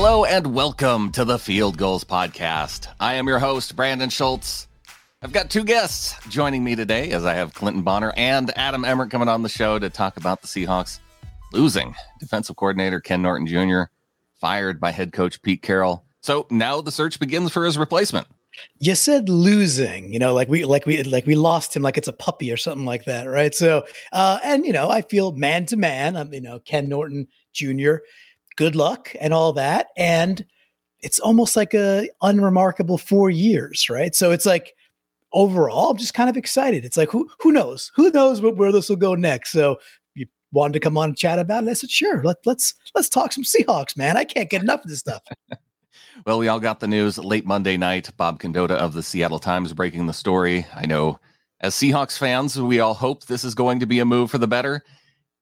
Hello and welcome to the Field Gulls Podcast. I am your host, Brandon Schultz. I've got two guests joining me today as I have Clinton Bonner and Adam Emmert coming on the show to talk about the Seahawks losing defensive coordinator Ken Norton Jr., fired by head coach Pete Carroll. So now the search begins for his replacement. You said losing, you know, like we like we like we lost him like it's a puppy or something like that, right? So uh and you know, I feel man to man, I'm you know, Ken Norton Jr., good luck and all that. And it's almost like a unremarkable four years, right? So it's like overall, I'm just kind of excited. It's like who who knows? Who knows what, where this will go next? So you wanted to come on and chat about it. I said, sure, let, let's let's talk some Seahawks, man. I can't get enough of this stuff. Well, we all got the news late Monday night. Bob Condotta of the Seattle Times breaking the story. I know as Seahawks fans, we all hope this is going to be a move for the better.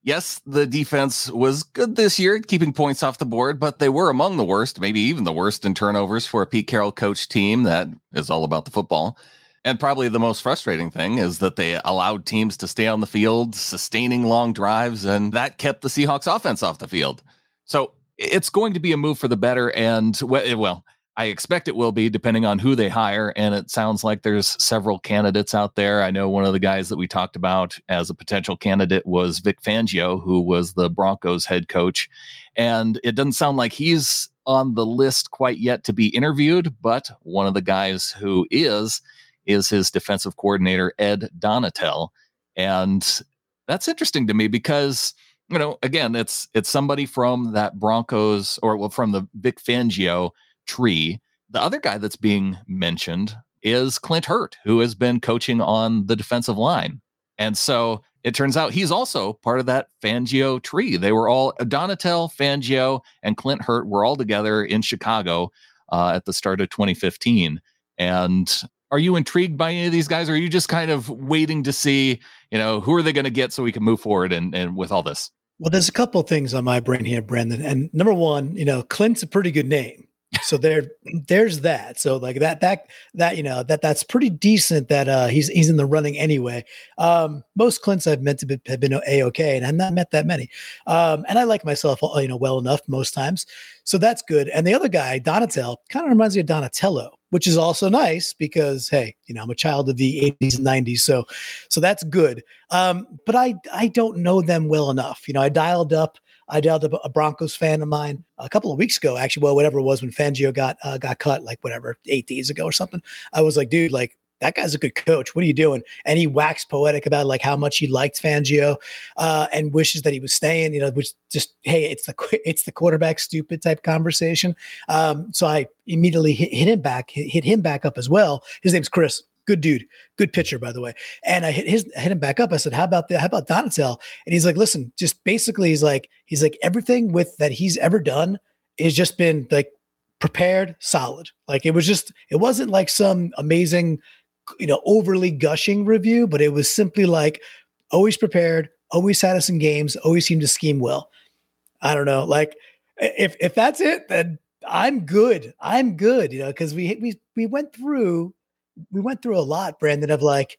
Yes, the defense was good this year, keeping points off the board, but they were among the worst, maybe even the worst in turnovers for a Pete Carroll coach team that is all about the football. And probably the most frustrating thing is that they allowed teams to stay on the field, sustaining long drives, and that kept the Seahawks offense off the field. So it's going to be a move for the better. And well, I expect it will be depending on who they hire. And it sounds like there's several candidates out there. I know one of the guys that we talked about as a potential candidate was Vic Fangio, who was the Broncos head coach. And it doesn't sound like he's on the list quite yet to be interviewed, but one of the guys who is, is his defensive coordinator, Ed Donatell. And that's interesting to me because you know, again, it's it's somebody from that Broncos or well, from the Vic Fangio tree. The other guy that's being mentioned is Clint Hurtt, who has been coaching on the defensive line. And so it turns out he's also part of that Fangio tree. They were all Donatell, Fangio, and Clint Hurtt were all together in Chicago uh, at the start of 2015. And are you intrigued by any of these guys? Or are you just kind of waiting to see, you know, who are they going to get so we can move forward and, and with all this? Well, there's a couple of things on my brain here, Brandon. And number one, you know, Clint's a pretty good name. So there, there's that. So like that, that, that, you know, that that's pretty decent that uh he's he's in the running anyway. Um, most Clints I've met to be, have been a okay, and I've not met that many. Um, and I like myself, uh, you know, well enough most times. So that's good. And the other guy, Donatello, kind of reminds me of Donatello which is also nice because hey, you know, I'm a child of the 80s and 90s, so so that's good. Um, but I I don't know them well enough. You know, I dialed up I up a Broncos fan of mine a couple of weeks ago, actually. Well, whatever it was when Fangio got uh, got cut, like whatever eight days ago or something. I was like, dude, like that guy's a good coach. What are you doing? And he waxed poetic about like how much he liked Fangio uh, and wishes that he was staying. You know, which just hey, it's the it's the quarterback stupid type conversation. Um, so I immediately hit, hit him back, hit, hit him back up as well. His name's Chris. Good dude, good pitcher, by the way. And I hit his hit him back up. I said, "How about the how about Donatell?" And he's like, "Listen, just basically, he's like, he's like everything with that he's ever done has just been like prepared, solid. Like it was just, it wasn't like some amazing you know, overly gushing review, but it was simply like always prepared, always had us in games, always seemed to scheme well. I don't know. Like if if that's it, then I'm good. I'm good, you know, because we we we went through we went through a lot, Brandon, of like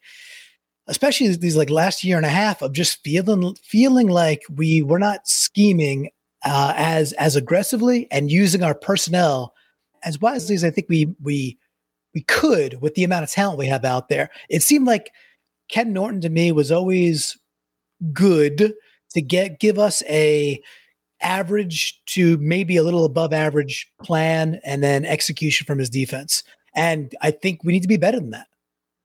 especially these like last year and a half of just feeling feeling like we were not scheming uh, as as aggressively and using our personnel as wisely as I think we we we could with the amount of talent we have out there. It seemed like Ken Norton to me was always good to get give us a average to maybe a little above average plan and then execution from his defense. And I think we need to be better than that.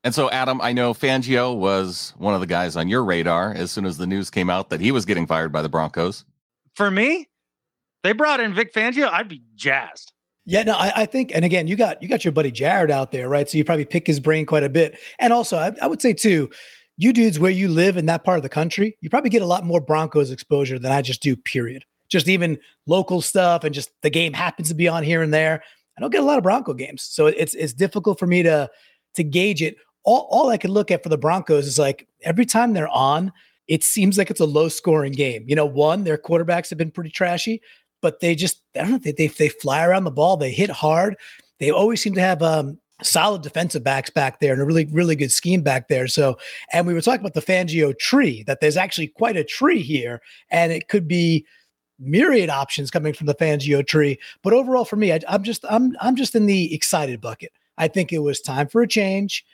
And so, Adam, I know Fangio was one of the guys on your radar as soon as the news came out that he was getting fired by the Broncos. For me, they brought in Vic Fangio. I'd be jazzed. Yeah, no, I, I, think, and again, you got you got your buddy Jared out there, right? So you probably pick his brain quite a bit. And also, I, I, would say too, you dudes where you live in that part of the country, you probably get a lot more Broncos exposure than I just do. Period. Just even local stuff, and just the game happens to be on here and there. I don't get a lot of Bronco games, so it's it's difficult for me to to gauge it. All all I can look at for the Broncos is like every time they're on, it seems like it's a low scoring game. You know, one, their quarterbacks have been pretty trashy but they just I don't know they they, they fly around the ball. They hit hard. They always seem to have um, solid defensive backs back there and a really really good scheme back there. So and we were talking about the Fangio tree that there's actually quite a tree here, and it could be myriad options coming from the Fangio tree. But overall, for me, I, I'm just I'm I'm just in the excited bucket. I think it was time for a change.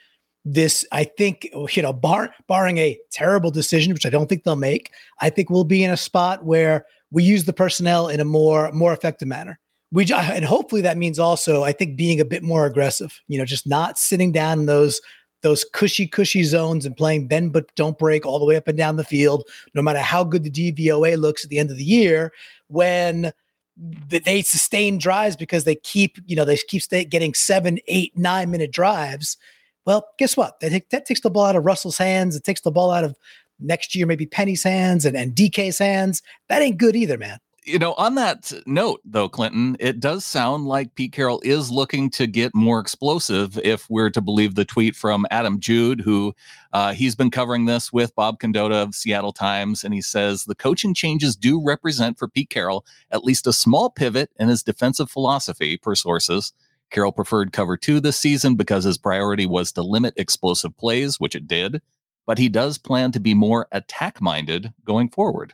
This, I think, you know, bar, barring a terrible decision, which I don't think they'll make, I think we'll be in a spot where we use the personnel in a more more effective manner. We and hopefully that means also, I think, being a bit more aggressive. You know, just not sitting down in those those cushy, cushy zones and playing bend but don't break all the way up and down the field, no matter how good the DVOA looks at the end of the year, when they sustain drives because they keep, you know, they keep getting seven, eight, nine minute drives. Well, guess what? That, that takes the ball out of Russell's hands. It takes the ball out of next year, maybe Penny's hands and, and DK's hands. That ain't good either, man you know, on that note, though, Clinton, it does sound like Pete Carroll is looking to get more explosive. If we're to believe the tweet from Adam Jude, who uh, he's been covering this with Bob Condotta of Seattle Times, and he says the coaching changes do represent for Pete Carroll at least a small pivot in his defensive philosophy, per sources. Carroll preferred cover two this season because his priority was to limit explosive plays, which it did, but he does plan to be more attack minded going forward.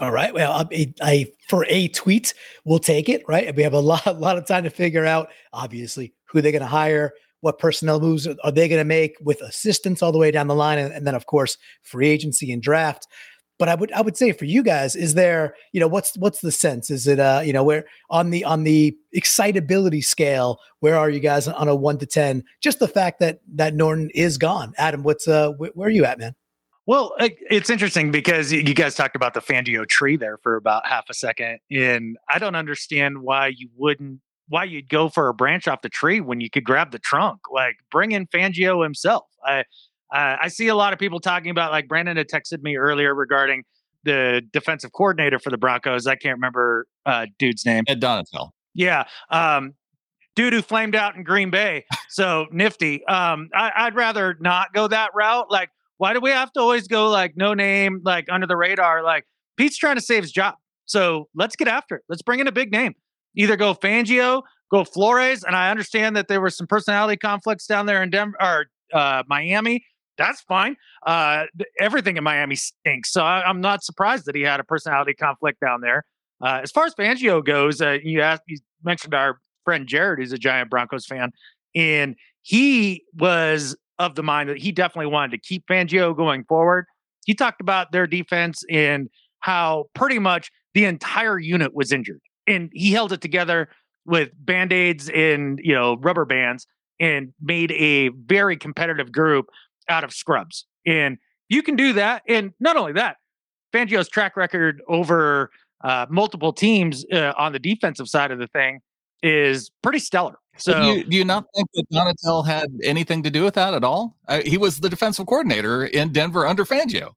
All right. Well, I, I, for a tweet, we'll take it. Right. We have a lot, a lot of time to figure out, obviously, who they're going to hire, what personnel moves are they going to make with assistance all the way down the line, and, and, then of course free agency and draft. But I would, I would say for you guys, is there, you know, what's what's the sense? Is it, uh, you know, where on the on the excitability scale, where are you guys on a one to ten? Just the fact that that Norton is gone. Adam, what's uh, wh- where are you at, man? Well, it's interesting because you guys talked about the Fangio tree there for about half a second, and I don't understand why you wouldn't, why you'd go for a branch off the tree when you could grab the trunk. Like bring in Fangio himself. I, uh, I see a lot of people talking about like Brandon had texted me earlier regarding the defensive coordinator for the Broncos. I can't remember uh, dude's name. Ed Donatell. Yeah. Um, dude who flamed out in Green Bay. So nifty. Um, I, would rather not go that route. Like why do we have to always go like no name, like under the radar? Like Pete's trying to save his job. So let's get after it. Let's bring in a big name. Either go Fangio, go Flores. And I understand that there were some personality conflicts down there in Denver or uh, Miami. That's fine. Uh, everything in Miami stinks. So I, am not surprised that he had a personality conflict down there. Uh, as far as Fangio goes, uh, you asked, you mentioned our friend Jared, who's a giant Broncos fan, and he was of the mind that he definitely wanted to keep Fangio going forward. He talked about their defense and how pretty much the entire unit was injured. And he held it together with band-aids and you know rubber bands and made a very competitive group out of scrubs. And you can do that. And not only that, Fangio's track record over uh, multiple teams uh, on the defensive side of the thing is pretty stellar. So, do you, do you, not think that Donatell had anything to do with that at all? Uh, he was the defensive coordinator in Denver under Fangio.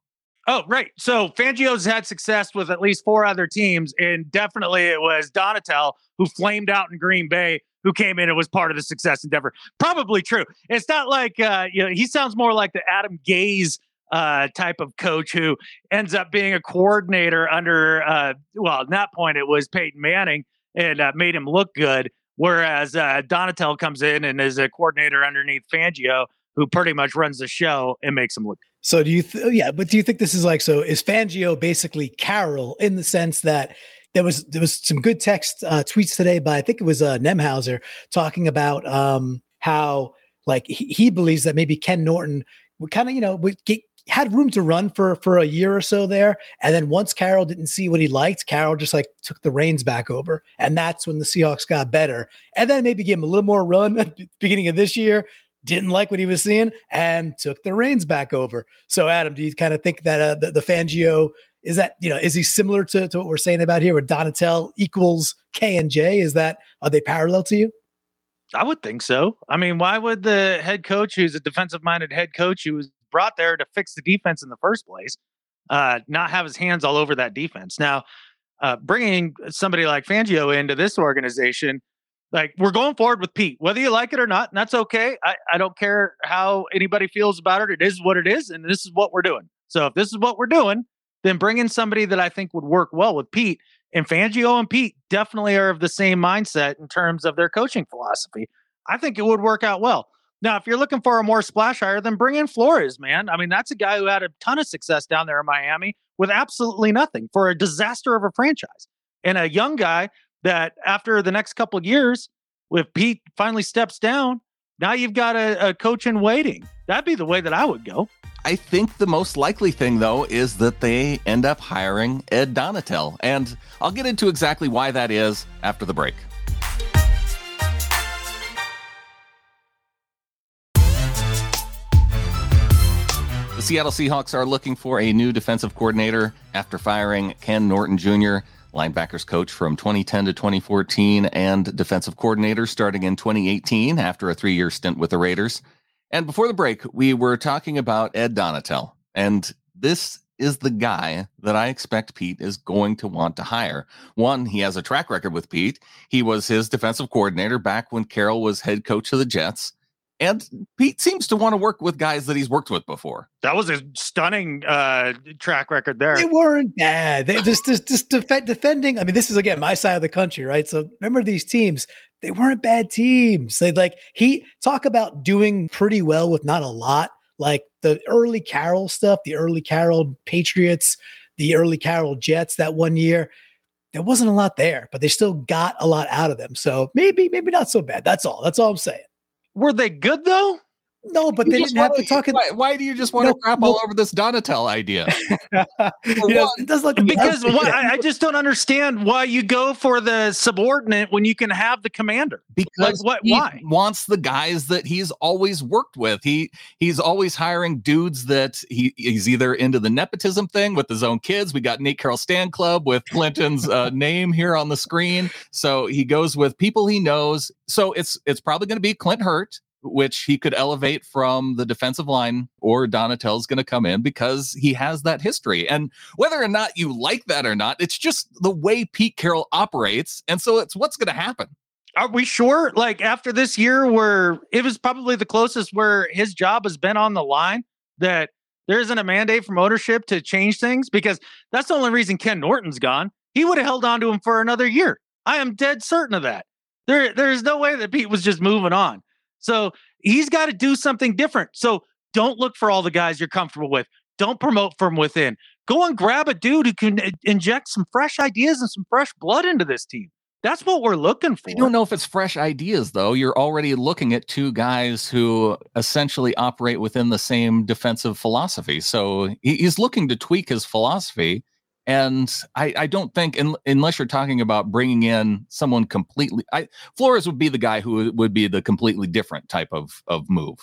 Oh, right. So Fangio's had success with at least four other teams, and definitely it was Donatell who flamed out in Green Bay, who came in and was part of the success in Denver. Probably true. It's not like uh, you know he sounds more like the Adam Gase uh, type of coach who ends up being a coordinator under. Uh, well, at that point it was Peyton Manning and uh, made him look good. Whereas uh, Donatell comes in and is a coordinator underneath Fangio, who pretty much runs the show and makes him look. So do you? Th- yeah, but do you think this is like so? Is Fangio basically Carroll in the sense that there was there was some good text uh, tweets today by I think it was uh, Nemhauser talking about um, how like he, he believes that maybe Ken Norton would kind of you know would get had room to run for for a year or so there. And then once Carroll didn't see what he liked, Carroll just like took the reins back over. And that's when the Seahawks got better. And then maybe gave him a little more run at the beginning of this year. Didn't like what he was seeing and took the reins back over. So, Adam, do you kind of think that uh, the, the Fangio is that you know is he similar to, to what we're saying about here, where Donatell equals K and J? Is that are they parallel to you? I would think so. I mean, why would the head coach, who's a defensive minded head coach, who was brought there to fix the defense in the first place, uh, not have his hands all over that defense. Now, uh, bringing somebody like Fangio into this organization, like we're going forward with Pete, whether you like it or not, and that's okay. I, I don't care how anybody feels about it. It is what it is, and this is what we're doing. So if this is what we're doing, then bring in somebody that I think would work well with Pete. And Fangio and Pete definitely are of the same mindset in terms of their coaching philosophy. I think it would work out well. Now, if you're looking for a more splash hire, then bring in Flores, man. I mean, that's a guy who had a ton of success down there in Miami with absolutely nothing for a disaster of a franchise. and a young guy that after the next couple of years, if Pete finally steps down, now you've got a, a coach in waiting. That'd be the way that I would go. I think the most likely thing, though, is that they end up hiring Ed Donatell. And I'll get into exactly why that is after the break. The Seattle Seahawks are looking for a new defensive coordinator after firing Ken Norton Jr., linebackers coach from 2010 to 2014, and defensive coordinator starting in 2018 after a three year stint with the Raiders. And before the break, we were talking about Ed Donatell. And this is the guy that I expect Pete is going to want to hire. One, he has a track record with Pete. He was his defensive coordinator back when Carroll was head coach of the Jets. And Pete seems to want to work with guys that he's worked with before. That was a stunning uh, track record there. They weren't bad. They just just, just def- defending. I mean, this is again my side of the country, right? So remember these teams. They weren't bad teams. They like he talk about doing pretty well with not a lot. Like the early Carroll stuff, the early Carroll Patriots, the early Carroll Jets that one year. There wasn't a lot there, but they still got a lot out of them. So maybe, maybe not so bad. That's all. That's all I'm saying. Were they good though? No, but you they didn't have to talk. Why, why, do you just want no, to crap no. all over this Donatell idea? it does look because why, I just don't understand why you go for the subordinate when you can have the commander. Because like, what? why wants the guys that he's always worked with. He he's always hiring dudes that he, he's either into the nepotism thing with his own kids. We got Nate Carroll Stand Club with Clinton's uh, name here on the screen, so he goes with people he knows. So it's it's probably going to be Clint Hurtt which he could elevate from the defensive line, or Donatell's going to come in because he has that history. And whether or not you like that or not, it's just the way Pete Carroll operates. And so it's what's going to happen. Are we sure? Like after this year, where it was probably the closest where his job has been on the line, that there isn't a mandate from ownership to change things because that's the only reason Ken Norton's gone. He would have held on to him for another year. I am dead certain of that. There, there's no way that Pete was just moving on. So he's got to do something different. So don't look for all the guys you're comfortable with. Don't promote from within. Go and grab a dude who can uh, inject some fresh ideas and some fresh blood into this team. That's what we're looking for. I don't know if it's fresh ideas, though. You're already looking at two guys who essentially operate within the same defensive philosophy. So he's looking to tweak his philosophy and I, I don't think, in, unless you're talking about bringing in someone completely, I, Flores would be the guy who would be the completely different type of of move.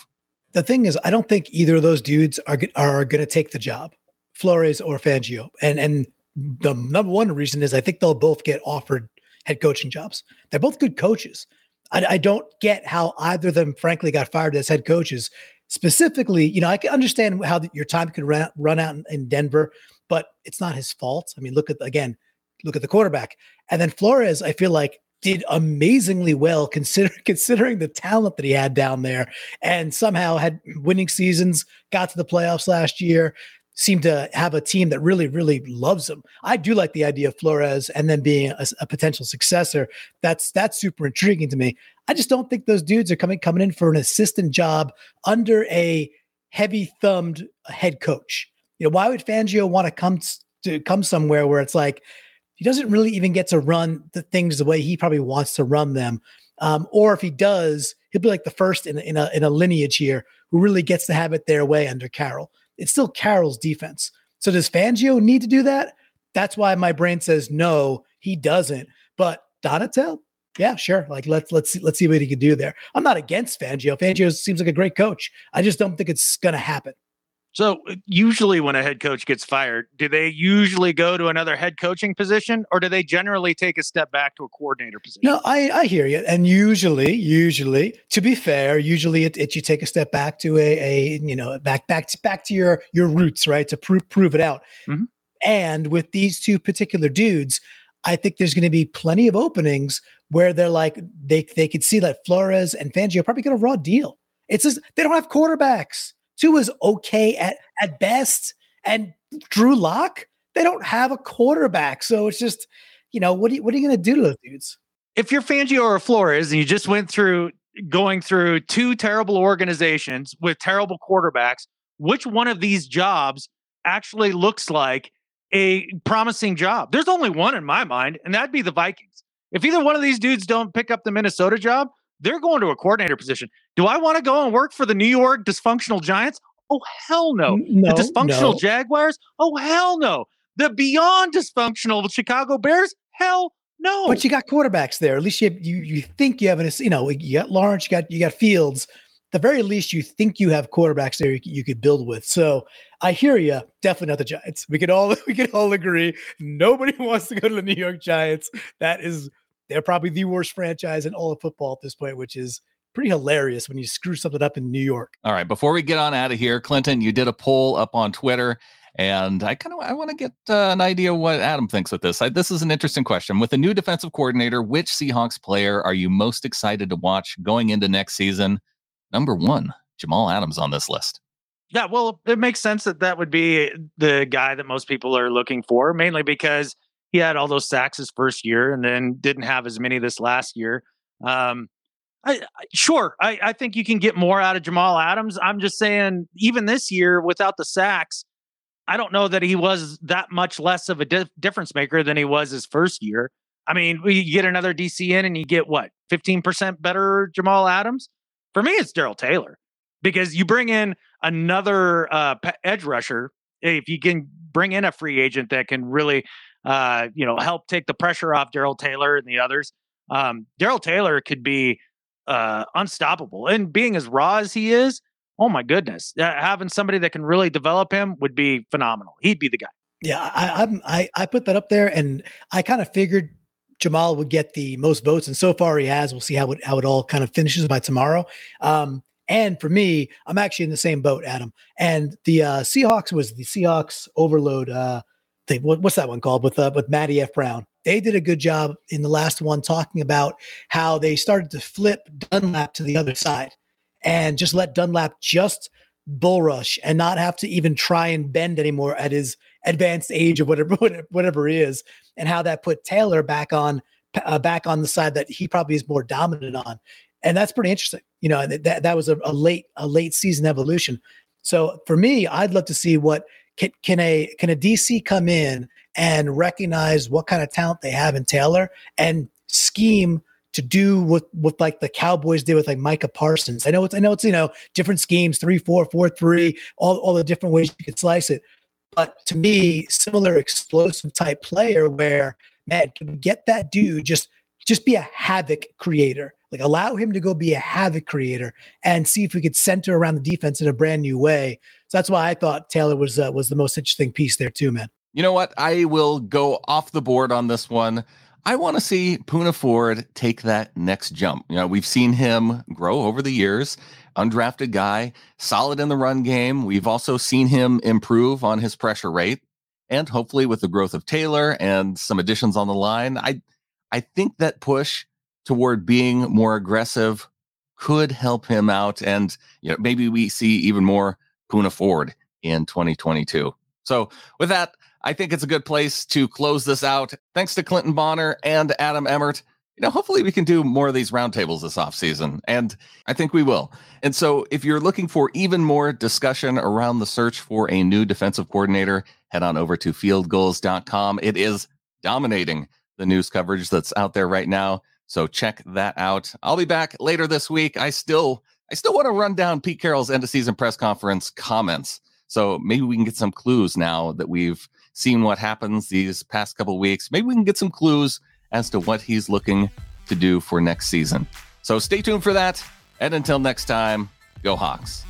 The thing is, I don't think either of those dudes are are going to take the job, Flores or Fangio. And and the number one reason is I think they'll both get offered head coaching jobs. They're both good coaches. I, I don't get how either of them, frankly, got fired as head coaches. Specifically, you know, I can understand how your time could run, run out in, in Denver but it's not his fault. I mean, look at again, look at the quarterback. And then Flores, I feel like did amazingly well consider, considering the talent that he had down there and somehow had winning seasons, got to the playoffs last year, seemed to have a team that really, really loves him. I do like the idea of Flores and then being a, a potential successor. That's that's super intriguing to me. I just don't think those dudes are coming coming in for an assistant job under a heavy thumbed head coach. You know, why would Fangio want to come to come somewhere where it's like he doesn't really even get to run the things the way he probably wants to run them? Um, or if he does, he'll be like the first in, in a in a lineage here who really gets to have it their way under Carroll. It's still Carroll's defense. So does Fangio need to do that? That's why my brain says no, he doesn't. But Donatell, yeah, sure. Like let's let's see, let's see what he can do there. I'm not against Fangio. Fangio seems like a great coach. I just don't think it's to happen. So uh, usually when a head coach gets fired, do they usually go to another head coaching position or do they generally take a step back to a coordinator position? No, I, I hear you. And usually, usually, to be fair, usually it, it you take a step back to a, a you know, back back to back to your your roots, right? To prove prove it out. Mm-hmm. And with these two particular dudes, I think there's going to be plenty of openings where they're like they they could see that Flores and Fangio probably get a raw deal. It's just they don't have quarterbacks. Tua is okay at at best, and Drew Lock they don't have a quarterback, so it's just you know what are you, what are you going to do to those dudes? If you're Fangio or Flores and you just went through going through two terrible organizations with terrible quarterbacks, which one of these jobs actually looks like a promising job. There's only one in my mind, and that'd be the Vikings. If either one of these dudes don't pick up the Minnesota job, they're going to a coordinator position. Do I want to go and work for the New York dysfunctional Giants? Oh hell no. no the dysfunctional no. Jaguars? Oh hell no. The beyond dysfunctional Chicago Bears? Hell no. But you got quarterbacks there. At least you you you think you have an you know you got Lawrence, you got you got Fields. At the very least, you think you have quarterbacks there you, you could build with. So I hear you. Definitely not the Giants. We could all we could all agree. Nobody wants to go to the New York Giants. That is they're probably the worst franchise in all of football at this point, which is pretty hilarious when you screw something up in New York. All right, before we get on out of here, Clinton, you did a poll up on Twitter, and I kind of I want to get uh, an idea what Adam thinks with this. I, this is an interesting question. With a new defensive coordinator, which Seahawks player are you most excited to watch going into next season? Number one, Jamal Adams on this list. Yeah, well, it makes sense that that would be the guy that most people are looking for, mainly because he had all those sacks his first year and then didn't have as many this last year. Um, I, I, sure, I, I think you can get more out of Jamal Adams. I'm just saying, even this year without the sacks, I don't know that he was that much less of a di- difference maker than he was his first year. I mean, you get another DC in and you get what, 15% better Jamal Adams? For me, it's Darrell Taylor because you bring in another uh, edge rusher. If you can bring in a free agent that can really, uh, you know, help take the pressure off Darrell Taylor and the others, um, Darrell Taylor could be uh, unstoppable. And being as raw as he is, oh my goodness, uh, having somebody that can really develop him would be phenomenal. He'd be the guy. Yeah, I, I'm I, I put that up there, and I kind of figured Jamal would get the most votes, and so far he has. We'll see how it how it all kind of finishes by tomorrow. Um, and for me, I'm actually in the same boat, Adam. And the uh, Seahawks was the Seahawks overload uh, What, what's that one called with uh, with Matty F. Brown? They did a good job in the last one talking about how they started to flip Dunlap to the other side and just let Dunlap just bull rush and not have to even try and bend anymore at his advanced age of whatever whatever he is, and how that put Taylor back on uh, back on the side that he probably is more dominant on, and that's pretty interesting. You know, that that was a, a late a late season evolution. So for me, I'd love to see what can, can a can a DC come in and recognize what kind of talent they have in Taylor and scheme to do what what like the Cowboys did with like Micah Parsons. I know it's I know it's you know different schemes, three, four, four, three, all, all the different ways you could slice it. But to me, similar explosive type player where man can get that dude just just be a havoc creator. Like allow him to go be a havoc creator and see if we could center around the defense in a brand new way. So that's why I thought Taylor was uh, was the most interesting piece there too, man. You know what? I will go off the board on this one. I want to see Poona Ford take that next jump. You know, we've seen him grow over the years, undrafted guy, solid in the run game. We've also seen him improve on his pressure rate. And hopefully with the growth of Taylor and some additions on the line, I I think that push toward being more aggressive could help him out. And you know, maybe we see even more Poona Ford in 2022. So with that, I think it's a good place to close this out. Thanks to Clinton Bonner and Adam Emmert. You know, hopefully we can do more of these roundtables this offseason, and I think we will. And so, if you're looking for even more discussion around the search for a new defensive coordinator, head on over to fieldgulls.com. It is dominating the news coverage that's out there right now. So check that out. I'll be back later this week. I still I still want to run down Pete Carroll's end of season press conference comments. So maybe we can get some clues now that we've seen what happens these past couple weeks. Maybe we can get some clues as to what he's looking to do for next season. So stay tuned for that. And until next time, go Hawks.